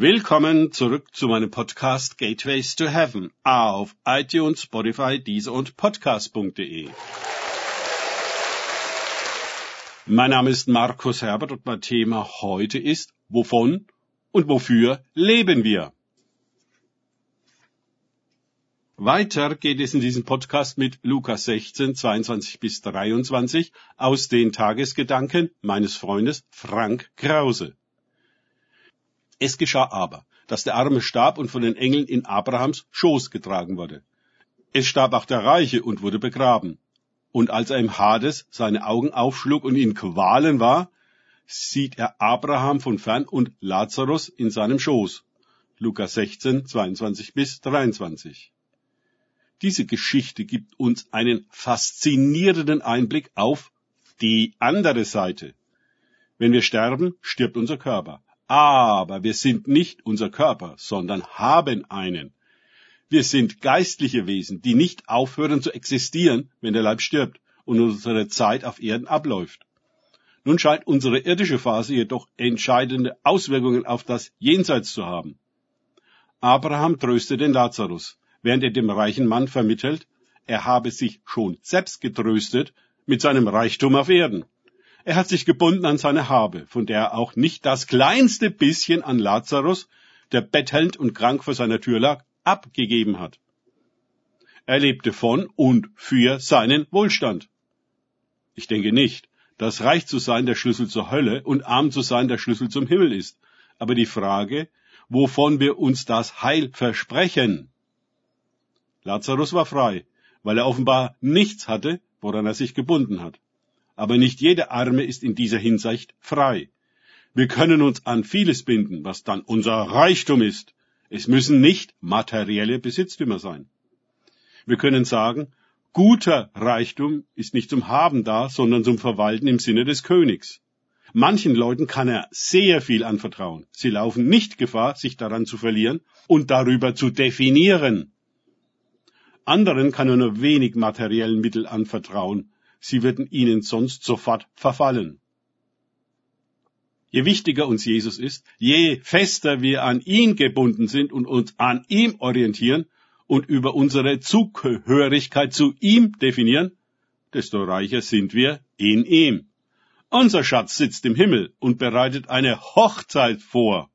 Willkommen zurück zu meinem Podcast Gateways to Heaven auf iTunes, Spotify, Deezer und Podcast.de. Mein Name ist Markus Herbert und mein Thema heute ist, wovon und wofür leben wir? Weiter geht es in diesem Podcast mit Lukas 16, 22 bis 23 aus den Tagesgedanken meines Freundes Frank Krause. Es geschah aber, dass der Arme starb und von den Engeln in Abrahams Schoß getragen wurde. Es starb auch der Reiche und wurde begraben. Und als er im Hades seine Augen aufschlug und in Qualen war, sieht er Abraham von fern und Lazarus in seinem Schoß. Lukas 16, 22 bis 23. Diese Geschichte gibt uns einen faszinierenden Einblick auf die andere Seite. Wenn wir sterben, stirbt unser Körper. Aber wir sind nicht unser Körper, sondern haben einen. Wir sind geistliche Wesen, die nicht aufhören zu existieren, wenn der Leib stirbt und unsere Zeit auf Erden abläuft. Nun scheint unsere irdische Phase jedoch entscheidende Auswirkungen auf das Jenseits zu haben. Abraham tröstet den Lazarus, während er dem reichen Mann vermittelt, er habe sich schon selbst getröstet mit seinem Reichtum auf Erden. Er hat sich gebunden an seine Habe, von der er auch nicht das kleinste bisschen an Lazarus, der bettelnd und krank vor seiner Tür lag, abgegeben hat. Er lebte von und für seinen Wohlstand. Ich denke nicht, dass reich zu sein der Schlüssel zur Hölle und arm zu sein der Schlüssel zum Himmel ist. Aber die Frage, wovon wir uns das Heil versprechen. Lazarus war frei, weil er offenbar nichts hatte, woran er sich gebunden hat aber nicht jeder Arme ist in dieser Hinsicht frei. Wir können uns an vieles binden, was dann unser Reichtum ist. Es müssen nicht materielle Besitztümer sein. Wir können sagen, guter Reichtum ist nicht zum Haben da, sondern zum Verwalten im Sinne des Königs. Manchen Leuten kann er sehr viel anvertrauen. Sie laufen nicht Gefahr, sich daran zu verlieren und darüber zu definieren. Anderen kann er nur wenig materiellen Mittel anvertrauen, sie würden ihnen sonst sofort verfallen. Je wichtiger uns Jesus ist, je fester wir an ihn gebunden sind und uns an ihm orientieren und über unsere Zugehörigkeit zu ihm definieren, desto reicher sind wir in ihm. Unser Schatz sitzt im Himmel und bereitet eine Hochzeit vor.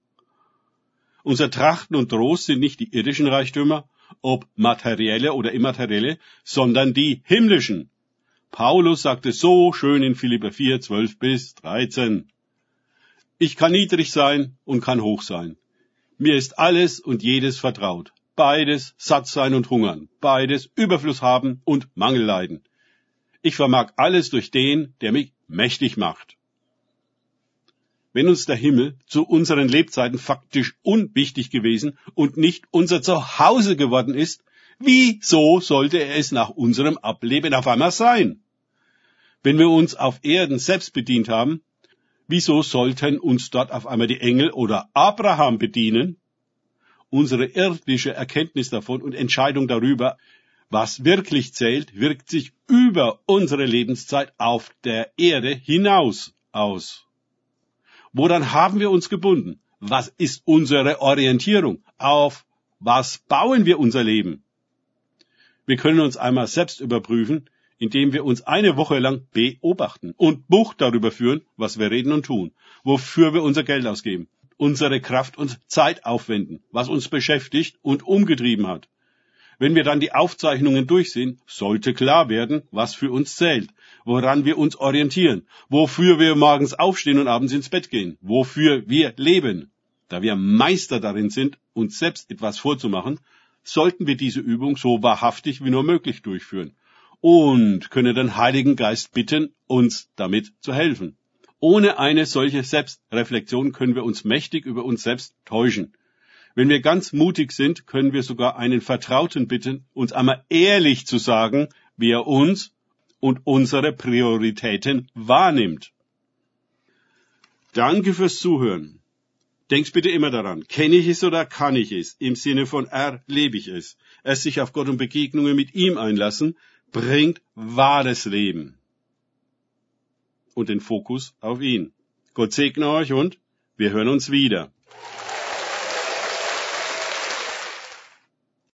Unser Trachten und Trost sind nicht die irdischen Reichtümer, ob materielle oder immaterielle, sondern die himmlischen. Paulus sagte so schön in Philipper 4, 12 bis 13. Ich kann niedrig sein und kann hoch sein. Mir ist alles und jedes vertraut. Beides satt sein und hungern. Beides Überfluss haben und Mangel leiden. Ich vermag alles durch den, der mich mächtig macht. Wenn uns der Himmel zu unseren Lebzeiten faktisch unwichtig gewesen und nicht unser Zuhause geworden ist, wieso sollte er es nach unserem Ableben auf einmal sein? Wenn wir uns auf Erden selbst bedient haben, wieso sollten uns dort auf einmal die Engel oder Abraham bedienen? Unsere irdische Erkenntnis davon und Entscheidung darüber, was wirklich zählt, wirkt sich über unsere Lebenszeit auf der Erde hinaus aus. Woran haben wir uns gebunden? Was ist unsere Orientierung? Auf was bauen wir unser Leben? Wir können uns einmal selbst überprüfen, indem wir uns eine Woche lang beobachten und Buch darüber führen, was wir reden und tun, wofür wir unser Geld ausgeben, unsere Kraft und Zeit aufwenden, was uns beschäftigt und umgetrieben hat. Wenn wir dann die Aufzeichnungen durchsehen, sollte klar werden, was für uns zählt, woran wir uns orientieren, wofür wir morgens aufstehen und abends ins Bett gehen, wofür wir leben. Da wir Meister darin sind, uns selbst etwas vorzumachen, sollten wir diese Übung so wahrhaftig wie nur möglich durchführen und könne den Heiligen Geist bitten, uns damit zu helfen. Ohne eine solche Selbstreflexion können wir uns mächtig über uns selbst täuschen. Wenn wir ganz mutig sind, können wir sogar einen Vertrauten bitten, uns einmal ehrlich zu sagen, wie er uns und unsere Prioritäten wahrnimmt. Danke fürs Zuhören. Denkt bitte immer daran, kenne ich es oder kann ich es? Im Sinne von erlebe ich es. Es sich auf Gott und Begegnungen mit ihm einlassen, bringt wahres Leben. Und den Fokus auf ihn. Gott segne euch und wir hören uns wieder.